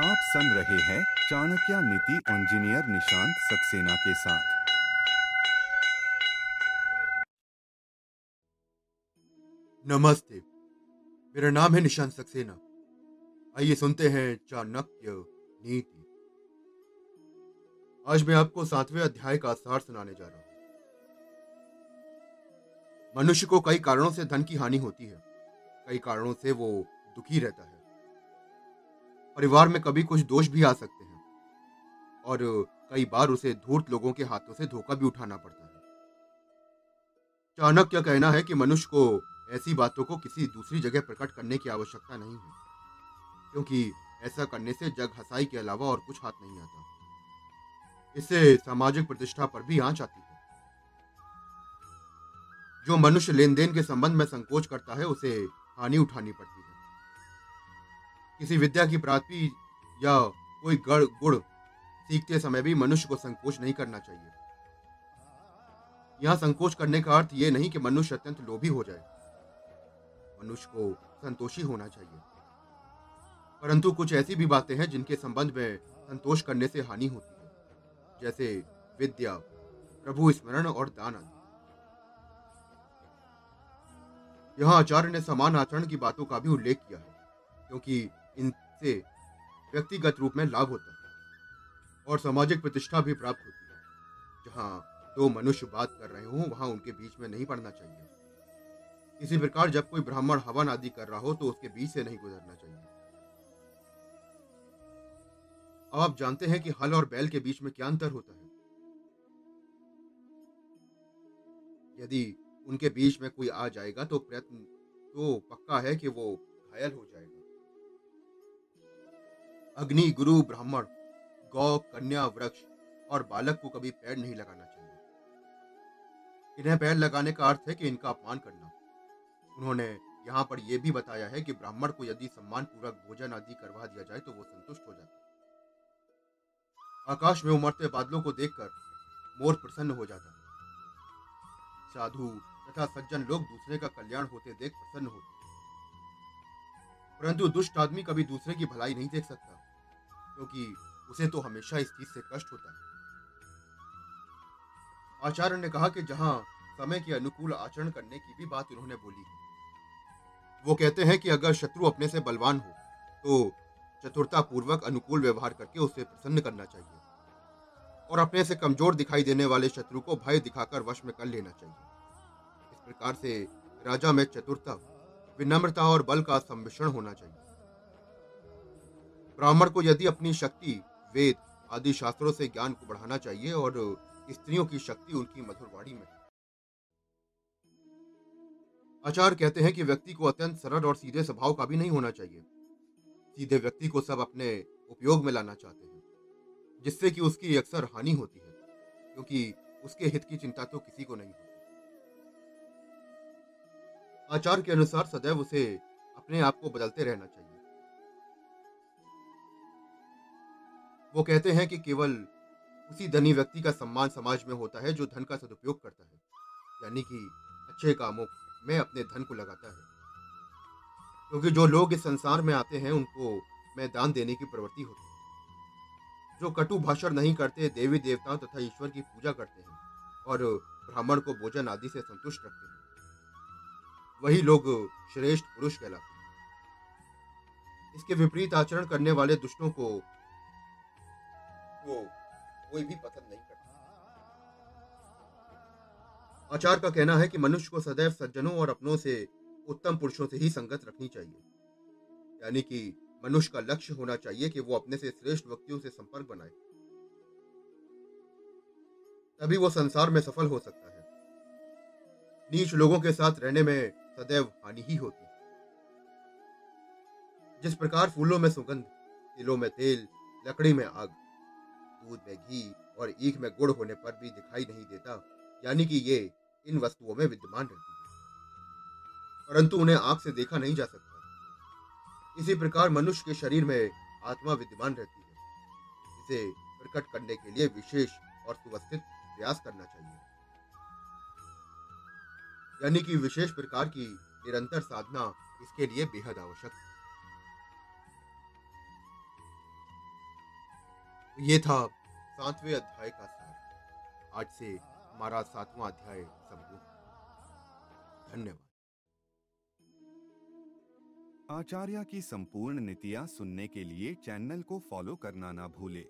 आप सुन रहे हैं चाणक्य नीति इंजीनियर निशांत सक्सेना के साथ। नमस्ते, मेरा नाम है निशांत सक्सेना। आइए सुनते हैं चाणक्य नीति। आज मैं आपको सातवें अध्याय का सार सुनाने जा रहा हूँ। मनुष्य को कई कारणों से धन की हानि होती है, कई कारणों से वो दुखी रहता है। परिवार में कभी कुछ दोष भी आ सकते हैं। और कई बार उसे धूर्त लोगों के हाथों से धोखा भी उठाना पड़ता है। चाणक्य कहना है कि मनुष्य को ऐसी बातों को किसी दूसरी जगह प्रकट करने की आवश्यकता नहीं है, क्योंकि ऐसा करने से जग हसाई के अलावा और कुछ हाथ नहीं आता। इससे सामाजिक प्रतिष्ठा पर भी आँच आती है। जो मनुष्य लेन देन के संबंध में संकोच करता है, उसे हानि उठानी पड़ती है। किसी विद्या की प्राप्ति या कोई गढ़ गुड़ सीखते समय भी मनुष्य को संकोच नहीं करना चाहिए। यहाँ संकोच करने का अर्थ यह नहीं कि मनुष्य अत्यंत लोभी हो जाए। मनुष्य को संतोषी होना चाहिए। परंतु कुछ ऐसी भी बातें हैं जिनके संबंध में संतोष करने से हानि होती है। जैसे विद्या, प्रभु स्मरण और दान आदि यहाँ आचार्य ने समान आचरण की बातों का भी उल्लेख किया है, क्योंकि इनसे व्यक्तिगत रूप में लाभ होता है और सामाजिक प्रतिष्ठा भी प्राप्त होती है। जहाँ दो मनुष्य बात कर रहे हों, वहाँ उनके बीच में नहीं पड़ना चाहिए। इसी प्रकार जब कोई ब्राह्मण हवन आदि कर रहा हो तो उसके बीच से नहीं गुजरना चाहिए। अब आप जानते हैं कि हल और बैल के बीच में क्या अंतर होता है। यदि उनके बीच में कोई आ जाएगा तो प्रयत्न तो पक्का है कि वो घायल हो जाएगा। अग्नि गुरु, ब्राह्मण, गौ, कन्या, वृक्ष और बालक को कभी पैर नहीं लगाना चाहिए। इन्हें पैर लगाने का अर्थ है कि इनका अपमान करना। उन्होंने यहाँ पर यह भी बताया है कि ब्राह्मण को यदि सम्मान पूर्वक भोजन आदि करवा दिया जाए तो वो संतुष्ट हो जाता है। आकाश में उमड़ते बादलों को देखकर मोर प्रसन्न हो जाता है। साधु तथा सज्जन लोग दूसरे का कल्याण होते देख प्रसन्न होते परंतु दुष्ट आदमी कभी दूसरे की भलाई नहीं देख सकता। क्योंकि उसे तो हमेशा इस चीज़ से कष्ट होता है। आचार्य ने कहा कि जहाँ समय के अनुकूल आचरण करने की भी बात उन्होंने बोली वो कहते हैं कि अगर शत्रु अपने से बलवान हो तो चतुरता पूर्वक अनुकूल व्यवहार करके उसे प्रसन्न करना चाहिए और अपने से कमज़ोर दिखाई देने वाले शत्रु को भय दिखाकर वश में कर लेना चाहिए। इस प्रकार से राजा में चतुरता, विनम्रता और बल का सम्मिश्रण होना चाहिए। ब्राह्मण को यदि अपनी शक्ति, वेद आदि शास्त्रों से ज्ञान को बढ़ाना चाहिए और स्त्रियों की शक्ति उनकी मधुरवाणी में। आचार्य कहते हैं कि व्यक्ति को अत्यंत सरल और सीधे स्वभाव का भी नहीं होना चाहिए। सीधे व्यक्ति को सब अपने उपयोग में लाना चाहते हैं, जिससे कि उसकी अक्सर हानि होती है, क्योंकि उसके हित की चिंता तो किसी को नहीं होती। आचार के अनुसार सदैव उसे अपने आप को बदलते रहना चाहिए। वो कहते हैं कि केवल उसी धनी व्यक्ति का सम्मान समाज में होता है जो धन का सदुपयोग करता है। यानी कि अच्छे कामों में अपने धन को लगाता है। क्योंकि जो लोग इस संसार में आते हैं, उनको मैं दान देने की प्रवृत्ति होती है। जो कटु भाषण नहीं करते, देवी देवताओं तथा ईश्वर की पूजा करते हैं और ब्राह्मण को भोजन आदि से संतुष्ट रखते हैं। वही लोग श्रेष्ठ पुरुष कहलाते हैं। इसके विपरीत आचरण करने वाले दुष्टों को वो कोई भी पसंद नहीं करता। आचार्य का कहना है कि मनुष्य को सदैव सज्जनों और अपनों से, उत्तम पुरुषों से ही संगत रखनी चाहिए। यानी कि मनुष्य का लक्ष्य होना चाहिए कि वो अपने से श्रेष्ठ व्यक्तियों से संपर्क बनाए। तभी वो संसार में सफल हो सकता है। नीच लोगों के साथ रहने में सदैव हानि ही होती है। जिस प्रकार फूलों में सुगंध, तिलों में तेल, लकड़ी में आग दूध में घी और ईख में गुड़ होने पर भी दिखाई नहीं देता, यानी कि ये इन वस्तुओं में विद्यमान रहती है। परंतु उन्हें आँख से देखा नहीं जा सकता। इसी प्रकार मनुष्य के शरीर में आत्मा विद्यमान रहती है। इसे प्रकट करने के लिए विशेष और सुवस्थित प्रयास करना चाहिए। यानी कि विशेष प्रकार की निरंतर साधना इसके लिए बेहद आवश्यक है। तो ये था सातवें अध्याय का सार आज से हमारा सातवां अध्याय संपूर्ण। धन्यवाद। आचार्य की संपूर्ण नीतियाँ सुनने के लिए चैनल को फॉलो करना ना भूले।